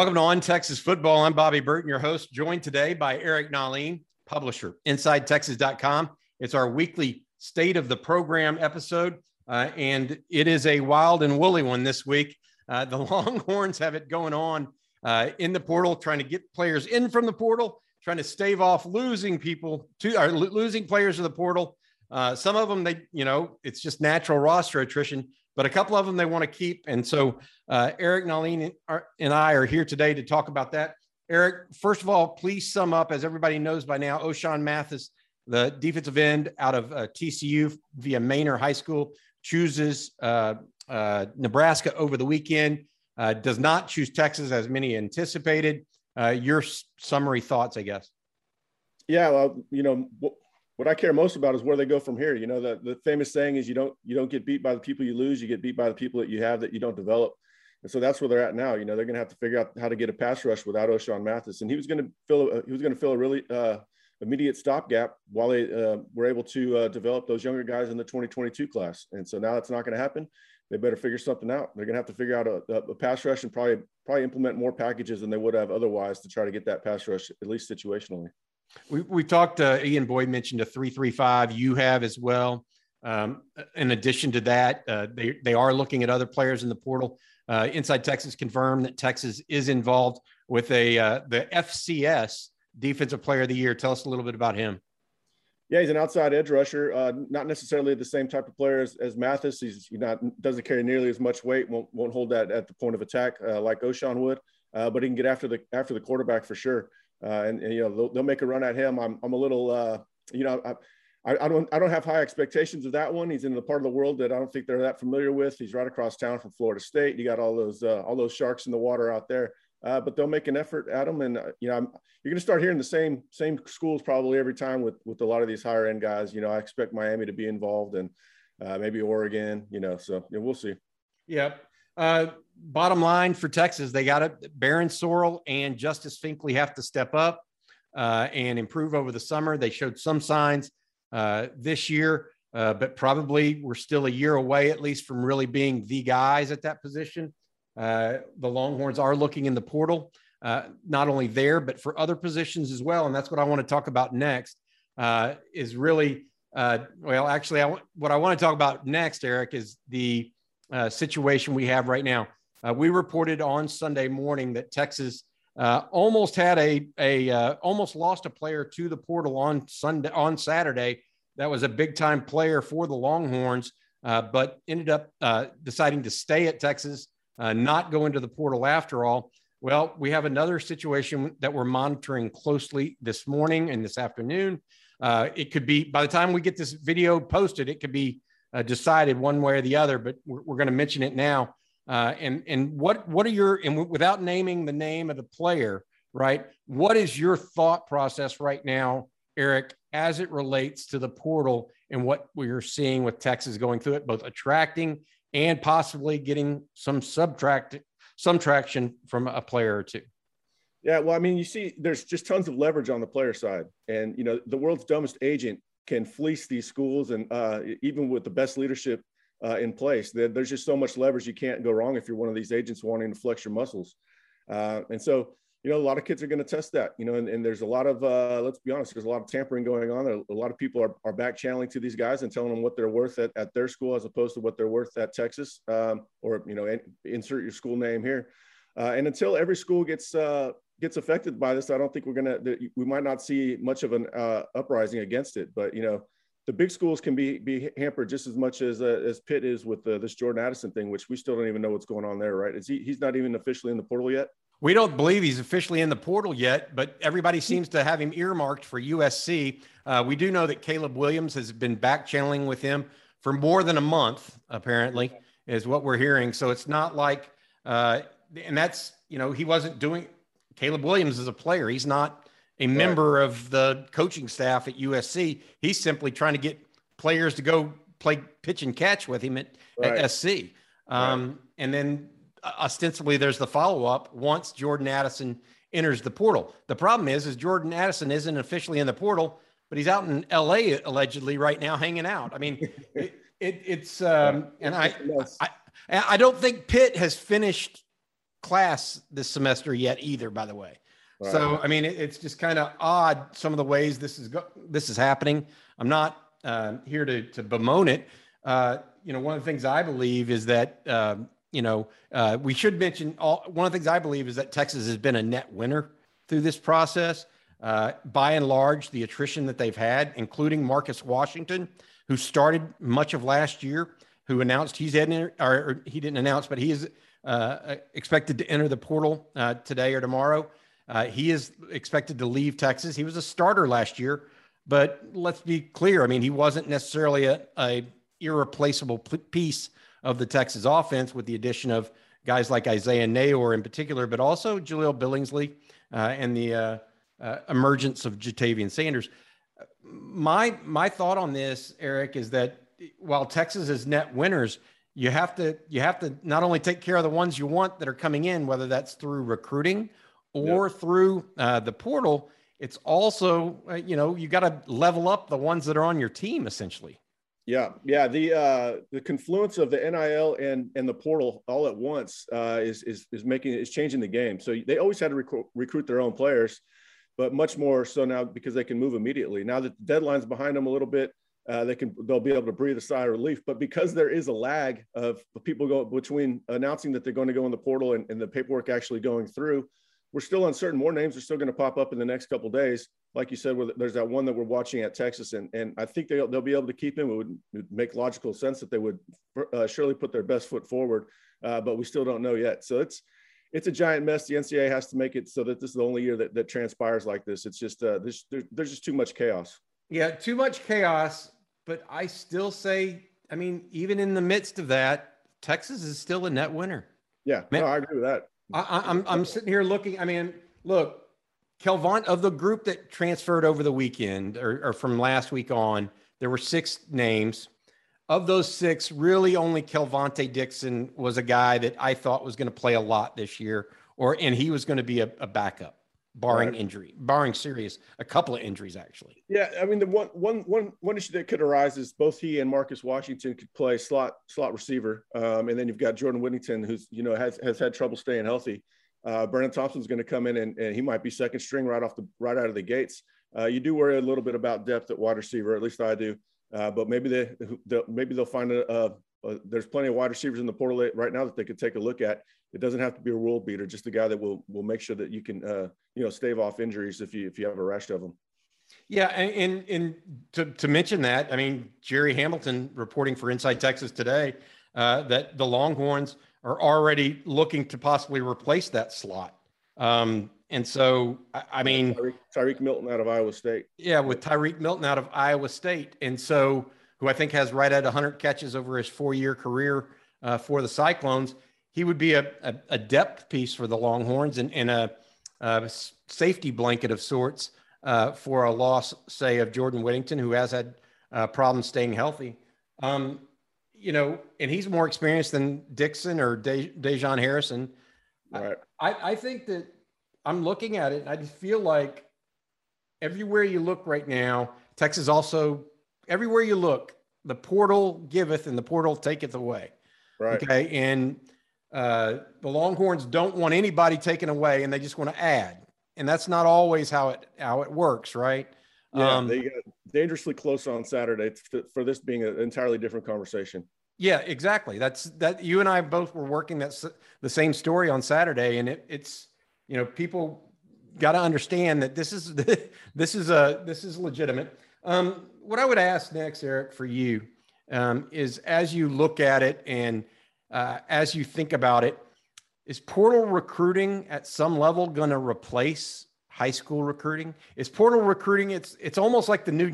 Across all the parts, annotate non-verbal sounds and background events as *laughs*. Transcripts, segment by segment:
Welcome to On Texas Football. I'm Bobby Burton, your host, joined today by Eric Nahlin, publisher, InsideTexas.com. It's our weekly State of the Program episode, uh, and it is a wild and woolly one this week. Uh, the *laughs* Longhorns have it going on uh, in the portal, trying to get players in from the portal, trying to stave off losing people to or losing players to the portal. Uh, some of them, they, you know, it's just natural roster attrition but a couple of them they want to keep. And so uh, Eric Nahlin and I are here today to talk about that. Eric, first of all, please sum up, as everybody knows by now, Ochaun Mathis, the defensive end out of uh, TCU via Manor High School, chooses uh, uh, Nebraska over the weekend, uh, does not choose Texas as many anticipated. Uh, your summary thoughts, I guess. Yeah, well, you know, what I care most about is where they go from here. You know, the, the famous saying is you don't you don't get beat by the people you lose, you get beat by the people that you have that you don't develop. And so that's where they're at now. You know, they're going to have to figure out how to get a pass rush without Ochaun Mathis, and he was going to fill a, he was going to fill a really uh, immediate stopgap while they uh, were able to uh, develop those younger guys in the 2022 class. And so now that's not going to happen. They better figure something out. They're going to have to figure out a, a pass rush and probably probably implement more packages than they would have otherwise to try to get that pass rush at least situationally. We, we talked, uh, Ian Boyd mentioned a 335 you have as well. Um, in addition to that, uh, they, they are looking at other players in the portal. Uh, Inside Texas confirmed that Texas is involved with a uh, the FCS Defensive Player of the Year. Tell us a little bit about him. Yeah, he's an outside edge rusher. Uh, not necessarily the same type of player as, as Mathis. He's not doesn't carry nearly as much weight. Won't won't hold that at the point of attack uh, like Ochaun would. Uh, but he can get after the after the quarterback for sure uh, and, and, you know they'll, they'll, make a run at him. I'm I'm a little uh, you know I, I, don't I don't have high expectations of that one. He's in the part of the world that I don't think they're that familiar with. He's right across town from Florida State. You got all those uh, all those sharks in the water out there. Uh, but they'll make an effort at him, and uh, you know I'm, you're going to start hearing the same same schools probably every time with with a lot of these higher end guys. You know I expect Miami to be involved, and uh, maybe Oregon. You know, so yeah, we'll see. Yep. Uh, bottom line for Texas, they got it. Barryn Sorrell and Justice Finkley have to step up uh, and improve over the summer. They showed some signs uh, this year, uh, but probably we're still a year away, at least, from really being the guys at that position. Uh, the Longhorns are looking in the portal, uh, not only there, but for other positions as well. And that's what I want to talk about next. is really well, actually, I, what I want to talk about next, Eric, is the uh, situation we have right now. Uh, we reported on Sunday morning that Texas uh, almost had a a uh, almost lost a player to the portal on Sunday on Saturday. That was a big time player for the Longhorns, uh, but ended up uh, deciding to stay at Texas, not go into the portal after all. Well, we have another situation that we're monitoring closely this morning and this afternoon. it could be by the time we get this video posted, it could be uh, decided one way or the other, but we're, we're going to mention it now. Uh, and and what what are your and without naming the name of the player, right? What is your thought process right now, Eric, as it relates to the portal and what we're seeing with Texas going through it, both attracting and possibly getting some subtract some traction from a player or two? Yeah, well, I mean, you see, there's just tons of leverage on the player side, and you know, the world's dumbest agent can fleece these schools, and uh, even with the best leadership uh, in place, there's just so much leverage you can't go wrong if you're one of these agents wanting to flex your muscles. Uh, and so, you know, a lot of kids are going to test that, you know, and, and there's a lot of, uh, let's be honest, there's a lot of tampering going on. A lot of people are, are back channeling to these guys and telling them what they're worth at, at their school as opposed to what they're worth at Texas um, or, you know, insert your school name here. Uh, and until every school gets uh, gets affected by this, I don't think we're gonna we might not see much of an uh, uprising against it. But you know, the big schools can be be hampered just as much as uh, as Pitt is with uh, this Jordan Addison thing, which we still don't even know what's going on there. Right? Is he? He's not even officially in the portal yet. We don't believe he's officially in the portal yet, but everybody seems to have him earmarked for USC. Uh, we do know that Caleb Williams has been back channeling with him for more than a month, apparently, is what we're hearing. So it's not like, uh, and that's, you know, he wasn't doing, Caleb Williams is a player. He's not a right. member of the coaching staff at USC. He's simply trying to get players to go play pitch and catch with him at, right. at SC. Um, right. And then uh, ostensibly there's the follow up once Jordan Addison enters the portal. The problem is, is Jordan Addison isn't officially in the portal, but he's out in LA allegedly right now hanging out. I mean, *laughs* it, it, it's um, and I, I I don't think Pitt has finished class this semester yet either, by the way. Right. So, I mean, it, it's just kind of odd some of the ways this is go- this is happening. I'm not uh, here to to bemoan it. Uh, you know, one of the things I believe is that uh, you know uh, we should mention all. One of the things I believe is that Texas has been a net winner through this process. Uh, by and large, the attrition that they've had, including Marcus Washington, who started much of last year, who announced he's heading, or he didn't announce, but he is uh, expected to enter the portal uh, today or tomorrow. Uh, he is expected to leave Texas. He was a starter last year, but let's be clear. I mean, he wasn't necessarily a, a irreplaceable piece of the Texas offense with the addition of guys like Isaiah Neyor in particular, but also Jahleel Billingsley uh, and the uh, uh, emergence of Ja'Tavion Sanders. My my thought on this, Eric, is that while Texas is net winners, you have to you have to not only take care of the ones you want that are coming in, whether that's through recruiting or yep. through uh, the portal. It's also uh, you know you got to level up the ones that are on your team essentially. Yeah, yeah. The uh, the confluence of the NIL and and the portal all at once uh, is is is making is changing the game. So they always had to recruit recruit their own players, but much more so now because they can move immediately. Now that the deadline's behind them a little bit, uh, they can they'll be able to breathe a sigh of relief. But because there is a lag of people go between announcing that they're going to go in the portal and, and the paperwork actually going through, we're still uncertain. More names are still going to pop up in the next couple days. Like you said, there's that one that we're watching at Texas, and, and I think they'll, they'll be able to keep him. It would, make logical sense that they would uh, surely put their best foot forward, uh, but we still don't know yet. So it's it's a giant mess. The NCAA has to make it so that this is the only year that, that transpires like this. It's just uh, there's there's just too much chaos. Yeah, too much chaos but I still say, I mean, even in the midst of that, Texas is still a net winner. Yeah, Man, no, I agree with that. I, am I'm, I'm sitting here looking. I mean, look, Kelvon of the group that transferred over the weekend or, or from last week on, there were six names. Of those six, really only Kelvontay Dixon was a guy that I thought was going to play a lot this year, or and he was going to be a, a backup barring right. injury, barring serious, a couple of injuries actually. Yeah, I mean the one one one one issue that could arise is both he and Marcus Washington could play slot slot receiver, um, and then you've got Jordan Whittington who's you know has has had trouble staying healthy. Uh, Brandon Thompson's going to come in and, and he might be second string right off the right out of the gates. Uh, you do worry a little bit about depth at wide receiver, at least I do. Uh, but maybe they they'll, maybe they'll find a, a, a, there's plenty of wide receivers in the portal right now that they could take a look at it doesn't have to be a world beater, just a guy that will will make sure that you can uh, you know stave off injuries if you if you have a rash of them. Yeah, and, and and to to mention that, I mean Jerry Hamilton reporting for Inside Texas today uh, that the Longhorns are already looking to possibly replace that slot. Um, and so, I, I mean, Tarique, Tarique, Milton out of Iowa State. Yeah, with Tarique Milton out of Iowa State, and so who I think has right at 100 catches over his four-year career uh, for the Cyclones he would be a, a, a depth piece for the Longhorns and, and a, a, safety blanket of sorts uh, for a loss, say, of Jordan Whittington, who has had uh, problems staying healthy. Um, you know, and he's more experienced than Dixon or De- Dejon Harrison. Right. I, I think that I'm looking at it. I feel like everywhere you look right now, Texas also, everywhere you look, the portal giveth and the portal taketh away. Right. Okay. And uh, the Longhorns don't want anybody taken away, and they just want to add, and that's not always how it how it works, right? Yeah, um, they got dangerously close on Saturday for this being an entirely different conversation. Yeah, exactly. That's that. You and I both were working that the same story on Saturday, and it, it's you know people got to understand that this is *laughs* this is a this is legitimate. Um, what I would ask next, Eric, for you um, is as you look at it and uh, as you think about it, is portal recruiting at some level going to replace high school recruiting? Is portal recruiting? It's it's almost like the new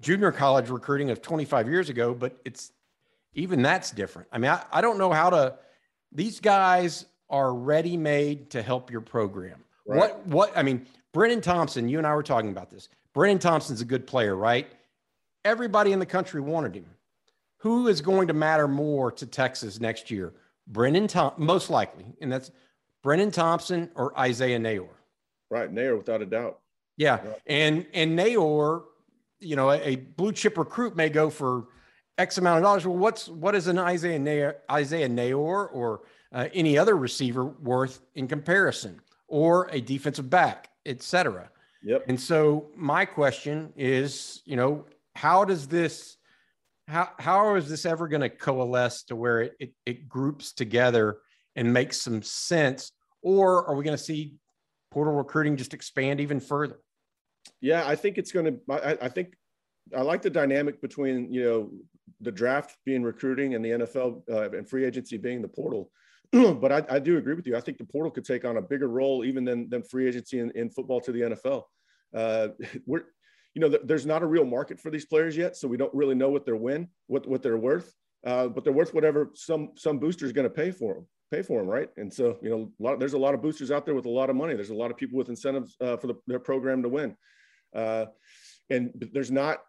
junior college recruiting of 25 years ago, but it's even that's different. I mean, I, I don't know how to. These guys are ready made to help your program. Right. What what I mean, Brenen Thompson. You and I were talking about this. Brenen Thompson's a good player, right? Everybody in the country wanted him who is going to matter more to Texas next year? Brenen Tom, most likely, and that's Brenen Thompson or Isaiah Neyor. Right, Neyor without a doubt. Yeah, right. and and Neyor, you know, a, a, blue chip recruit may go for X amount of dollars. Well, what's what is an Isaiah Neyor, Isaiah Neyor or uh, any other receiver worth in comparison, or a defensive back, etc. Yep. And so my question is, you know, how does this how how is this ever going to coalesce to where it, it, it groups together and makes some sense, or are we going to see portal recruiting just expand even further? Yeah, I think it's going to. I, think I like the dynamic between you know the draft being recruiting and the NFL uh, and free agency being the portal. *clears throat* but I, I, do agree with you. I think the portal could take on a bigger role even than than free agency in, in football to the NFL. Uh, *laughs* we're you know, there's not a real market for these players yet, so we don't really know what they're win, what what they're worth. Uh, but they're worth whatever some some booster is going to pay for them, pay for them, right? And so, you know, a lot, there's a lot of boosters out there with a lot of money. There's a lot of people with incentives uh, for the, their program to win, uh, and there's not.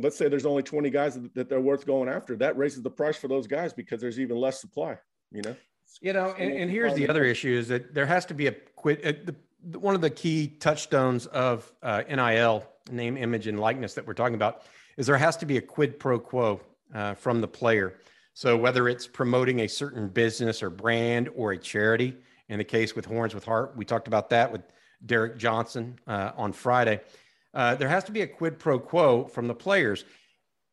Let's say there's only 20 guys that, they're worth going after. That raises the price for those guys because there's even less supply. You know. You know, and, and here's the other issue: is that there has to be a quit. Uh, the, one of the key touchstones of uh, NIL name, image, and likeness that we're talking about is there has to be a quid pro quo uh, from the player. So whether it's promoting a certain business or brand or a charity, in the case with Horns with Heart, we talked about that with Derek Johnson uh, on Friday. Uh, there has to be a quid pro quo from the players,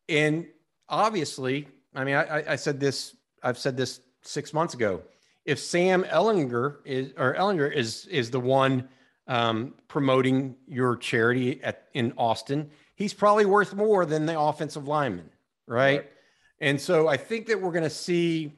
and obviously, I mean, I, I said this. I've said this six months ago. If Sam Ehlinger is or Ehlinger is is the one um, promoting your charity at in Austin, he's probably worth more than the offensive lineman, right? right. And so I think that we're going to see.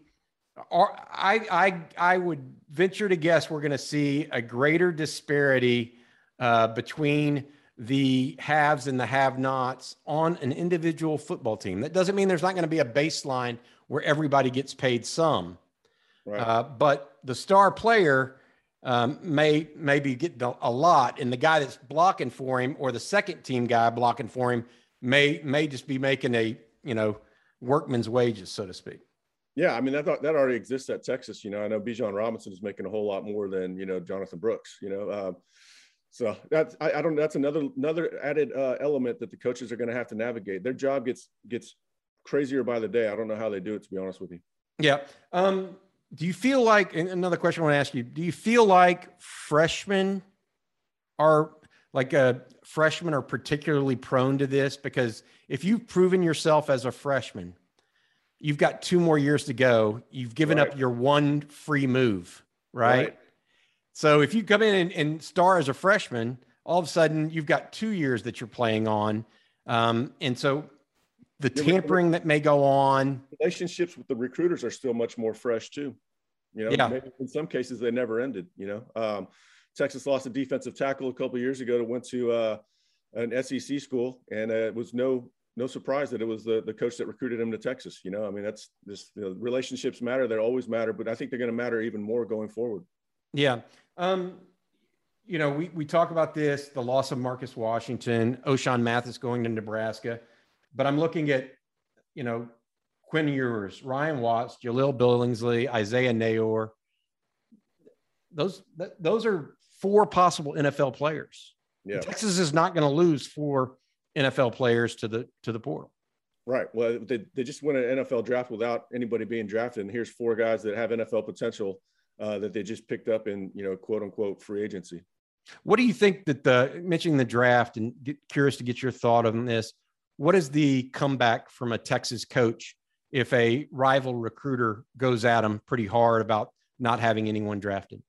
or I I I would venture to guess we're going to see a greater disparity uh, between the haves and the have-nots on an individual football team. That doesn't mean there's not going to be a baseline where everybody gets paid some, right. uh, but the star player um, may maybe get a lot, and the guy that's blocking for him or the second team guy blocking for him may may just be making a you know workman's wages, so to speak. Yeah, I mean that that already exists at Texas. You know, I know Bijan Robinson is making a whole lot more than you know Jonathan Brooks. You know, uh, so that's I, I, don't. That's another another added uh, element that the coaches are going to have to navigate. Their job gets gets crazier by the day. I don't know how they do it, to be honest with you. Yeah. Um, do you feel like another question I want to ask you? Do you feel like freshmen are like a uh, freshmen are particularly prone to this because if you've proven yourself as a freshman, you've got two more years to go. You've given right. up your one free move, right? right. So if you come in and, and, star as a freshman, all of a sudden you've got two years that you're playing on. Um, and so the tampering that may go on. Relationships with the recruiters are still much more fresh too. You know, yeah. in some cases they never ended. You know, um, Texas lost a defensive tackle a couple years ago to went to uh, an SEC school, and uh, it was no no surprise that it was the the coach that recruited him to Texas. You know, I mean that's just you know, relationships matter; they always matter, but I think they're going to matter even more going forward. Yeah. Um, you know, we we talk about this, the loss of Marcus Washington, Ochaun Mathis going to Nebraska. But I'm looking at, you know, Quinn Ewers, Ryan Watts, Jahleel Billingsley, Isaiah Neyor. Those th- those are four possible NFL players. Yeah. Texas is not going to lose four NFL players to the to the portal. Right. Well, they, they just went an NFL draft without anybody being drafted, and here's four guys that have NFL potential uh, that they just picked up in you know quote unquote free agency. What do you think that the mentioning the draft and get curious to get your thought on this? what is the comeback from a Texas coach if a rival recruiter goes at them pretty hard about not having anyone drafted?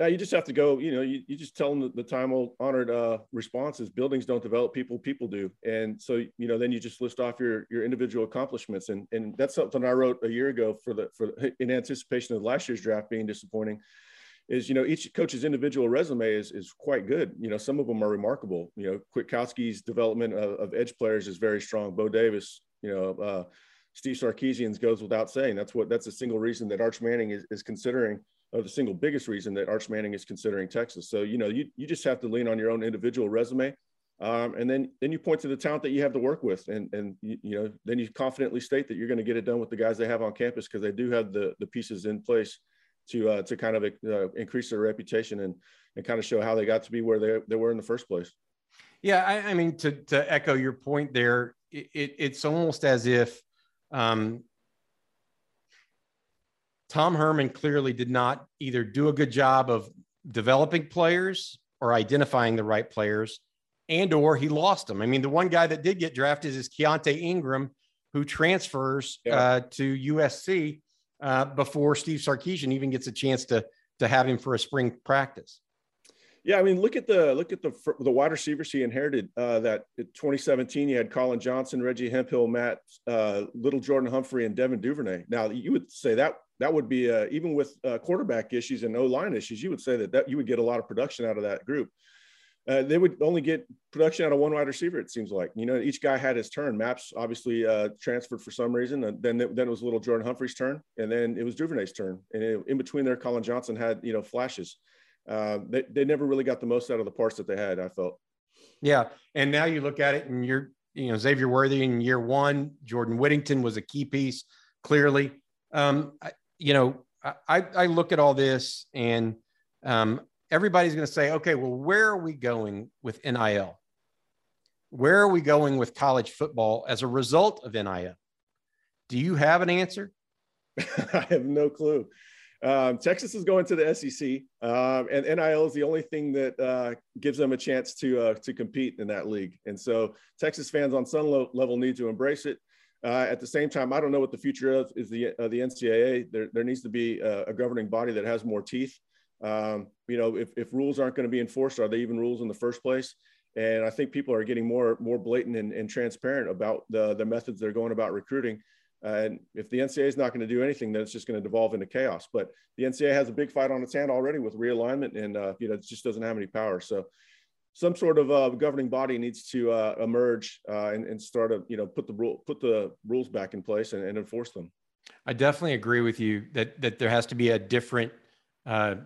Yeah, you just have to go, you know, you, you just tell them the, the time old honored uh, responses. Buildings don't develop people, people do. And so, you know, then you just list off your, your individual accomplishments. And, and that's something I wrote a year ago for the, for in anticipation of last year's draft being disappointing is you know each coach's individual resume is is quite good. You know, some of them are remarkable. You know, Kwiatkowski's development of, of edge players is very strong. Bo Davis, you know, uh, Steve Sarkisian's goes without saying. That's what that's a single reason that Arch Manning is, is considering, or the single biggest reason that Arch Manning is considering Texas. So you know, you you just have to lean on your own individual resume. Um, and then then you point to the talent that you have to work with and and you, you know then you confidently state that you're going to get it done with the guys they have on campus because they do have the the pieces in place to uh, to kind of uh, increase their reputation and and kind of show how they got to be where they, they were in the first place. Yeah, I, I mean to to echo your point there, it, it it's almost as if um, Tom Herman clearly did not either do a good job of developing players or identifying the right players, and or he lost them. I mean, the one guy that did get drafted is Keaontay Ingram, who transfers yeah. uh, to USC uh, before Steve Sarkisian even gets a chance to to have him for a spring practice. Yeah, I mean, look at the look at the the wide receivers he inherited. Uh, that 2017, you had Collin Johnson, Reggie Hemphill, Mapps uh, Little, Jordan Humphrey, and Devin Duvernay. Now, you would say that that would be uh, even with uh, quarterback issues and O line issues, you would say that that you would get a lot of production out of that group. Uh, they would only get production out of one wide receiver. It seems like you know each guy had his turn. Mapps obviously uh, transferred for some reason, and then then it was little Jordan Humphrey's turn, and then it was Duvernay's turn, and in between there, Collin Johnson had you know flashes. Uh, they they never really got the most out of the parts that they had. I felt. Yeah, and now you look at it, and you're you know Xavier Worthy in year one, Jordan Whittington was a key piece clearly. Um, I, you know, I I look at all this and um, everybody's going to say, okay, well, where are we going with NIL? Where are we going with college football as a result of NIL? Do you have an answer? *laughs* I have no clue. Um, Texas is going to the SEC, um, and NIL is the only thing that uh, gives them a chance to uh, to compete in that league. And so, Texas fans on some level need to embrace it. Uh, at the same time, I don't know what the future of is the uh, the NCAA. There, there needs to be a, a governing body that has more teeth um, you know, if, if rules aren't going to be enforced, are they even rules in the first place? And I think people are getting more more blatant and, and transparent about the the methods they're going about recruiting. And if the NCAA is not going to do anything, then it's just going to devolve into chaos. But the NCAA has a big fight on its hand already with realignment, and uh, you know it just doesn't have any power. So some sort of uh, governing body needs to uh, emerge uh, and, and, start to you know put the rule put the rules back in place and, and, enforce them. I definitely agree with you that that there has to be a different uh,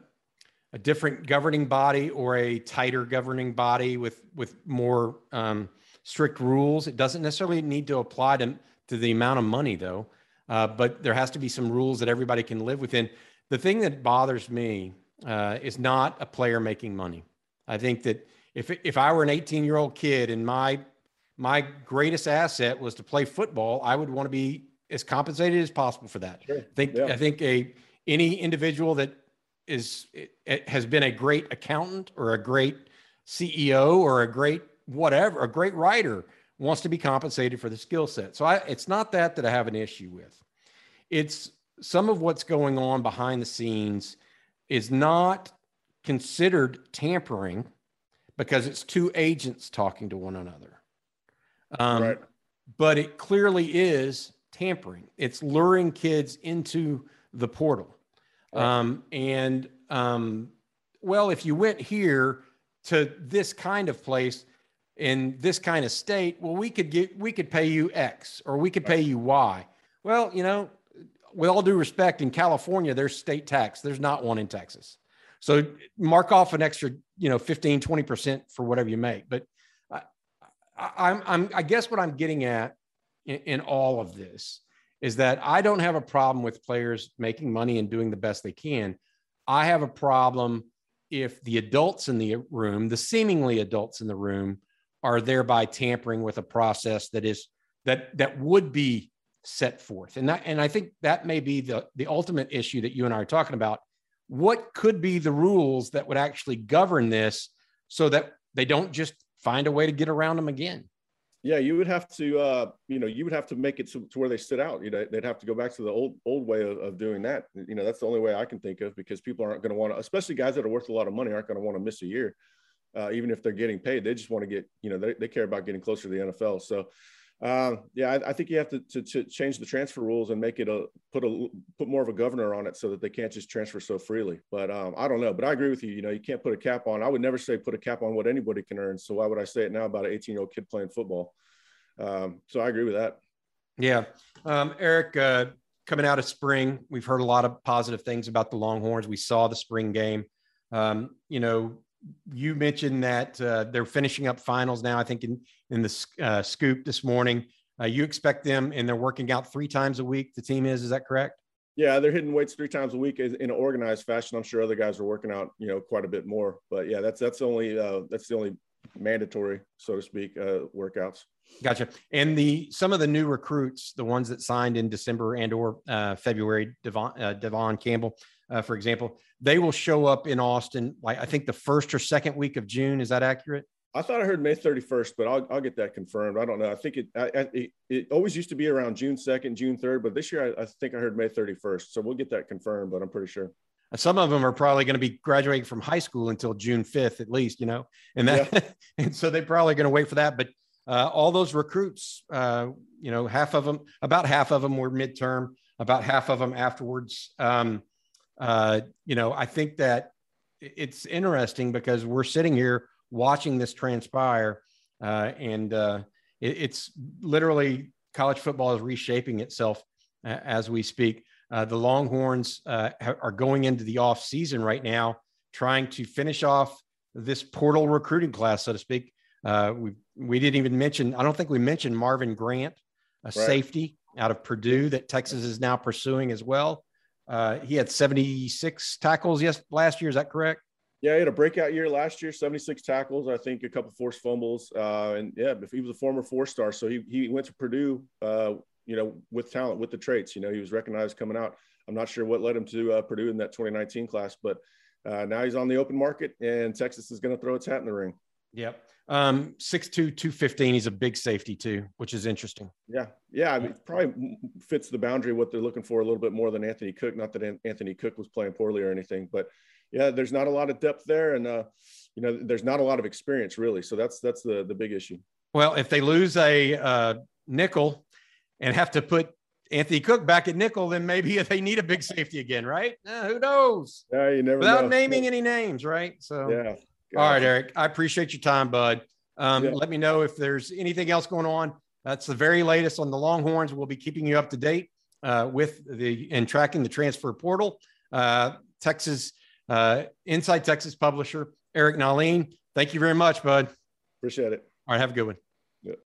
a different governing body or a tighter governing body with with more um, strict rules. It doesn't necessarily need to apply to, to the amount of money though, uh, but there has to be some rules that everybody can live within. The thing that bothers me uh, is not a player making money. I think that if if I were an 18 year old kid and my my greatest asset was to play football, I would want to be as compensated as possible for that. Sure. I think yeah. I think a any individual that is it, it has been a great accountant or a great CEO or a great whatever, a great writer wants to be compensated for the skill set. So I, it's not that that I have an issue with. It's some of what's going on behind the scenes is not considered tampering because it's two agents talking to one another. Um, right. But it clearly is tampering. It's luring kids into the portal. Um, and um, well, if you went here to this kind of place in this kind of state, well, we could get we could pay you X or we could pay you Y. Well, you know, with all due respect, in California, there's state tax. There's not one in Texas. So mark off an extra, you know, 15, 20% for whatever you make. But I, I'm, I'm, I guess what I'm getting at in, in all of this is that I don't have a problem with players making money and doing the best they can. I have a problem if the adults in the room, the seemingly adults in the room, are thereby tampering with a process that is that that would be set forth. And that and I think that may be the the ultimate issue that you and I are talking about. What could be the rules that would actually govern this so that they don't just find a way to get around them again? Yeah, you would have to, uh, you know, you would have to make it to, to, where they sit out. You know, they'd have to go back to the old old way of, of doing that. You know, that's the only way I can think of because people aren't going to want to, especially guys that are worth a lot of money, aren't going to want to miss a year, uh, even if they're getting paid. They just want to get, you know, they, they care about getting closer to the NFL. So uh, yeah, I, I, think you have to, to, to, change the transfer rules and make it a put a put more of a governor on it so that they can't just transfer so freely. But um, I don't know. But I agree with you. You know, you can't put a cap on. I would never say put a cap on what anybody can earn. So why would I say it now about an 18 year old kid playing football? Um, so I agree with that. Yeah, um, Eric. Uh, coming out of spring, we've heard a lot of positive things about the Longhorns. We saw the spring game. Um, you know, you mentioned that uh, they're finishing up finals now. I think in in the uh, scoop this morning. Uh, you expect them, and they're working out three times a week. The team is, is that correct? Yeah, they're hitting weights three times a week in an organized fashion. I'm sure other guys are working out, you know, quite a bit more. But yeah, that's that's only uh, that's the only mandatory, so to speak, uh, workouts. Gotcha. And the some of the new recruits, the ones that signed in December and or uh, February, Devon, uh, Devon Campbell, uh, for example, they will show up in Austin. Like I think the first or second week of June. Is that accurate? I thought I heard May 31st, but I'll, I'll get that confirmed. I don't know. I think it, I, it, it always used to be around June 2nd, June 3rd, but this year I, I, think I heard May 31st. So we'll get that confirmed, but I'm pretty sure. Some of them are probably going to be graduating from high school until June 5th, at least, you know, and that, yeah. *laughs* and so they're probably going to wait for that. But uh, all those recruits, uh, you know, half of them, about half of them were midterm, about half of them afterwards. Um, uh, you know, I think that it's interesting because we're sitting here watching this transpire, uh, and uh, it, it's literally college football is reshaping itself as we speak. Uh, the Longhorns are going into the off season right now, trying to finish off this portal recruiting class, so to speak. we we didn't even mention, I don't think we mentioned Marvin Grant, a right. safety out of Purdue that Texas is now pursuing as well. Uh, he had 76 tackles yes last year. Is that correct? Yeah, he had a breakout year last year, 76 tackles, I think a couple forced fumbles. Uh, and yeah, he was a former four star, so he, he went to Purdue, uh, you know, with talent, with the traits, you know, he was recognized coming out. I'm not sure what led him to uh, Purdue in that 2019 class, but uh, now he's on the open market and Texas is going to throw its hat in the ring. Yep. Um, 6'2, 215. He's a big safety too, which is interesting. Yeah. Yeah. I mean, probably fits the boundary what they're looking for a little bit more than Anthony Cook. Not that Anthony Cook was playing poorly or anything, but yeah, there's not a lot of depth there. And, uh, you know, there's not a lot of experience really. So that's, that's the, the big issue. Well, if they lose a uh, nickel and have to put Anthony Cook back at nickel, then maybe *laughs* they need a big safety again, right? Uh, who knows? Yeah, you never Without know. naming any names, right? So yeah, all right, Eric. I appreciate your time, bud. Um, yeah. Let me know if there's anything else going on. That's the very latest on the Longhorns. We'll be keeping you up to date uh, with the and tracking the transfer portal. Uh, Texas uh, Inside Texas publisher Eric Nahlin. Thank you very much, bud. Appreciate it. All right, have a good one.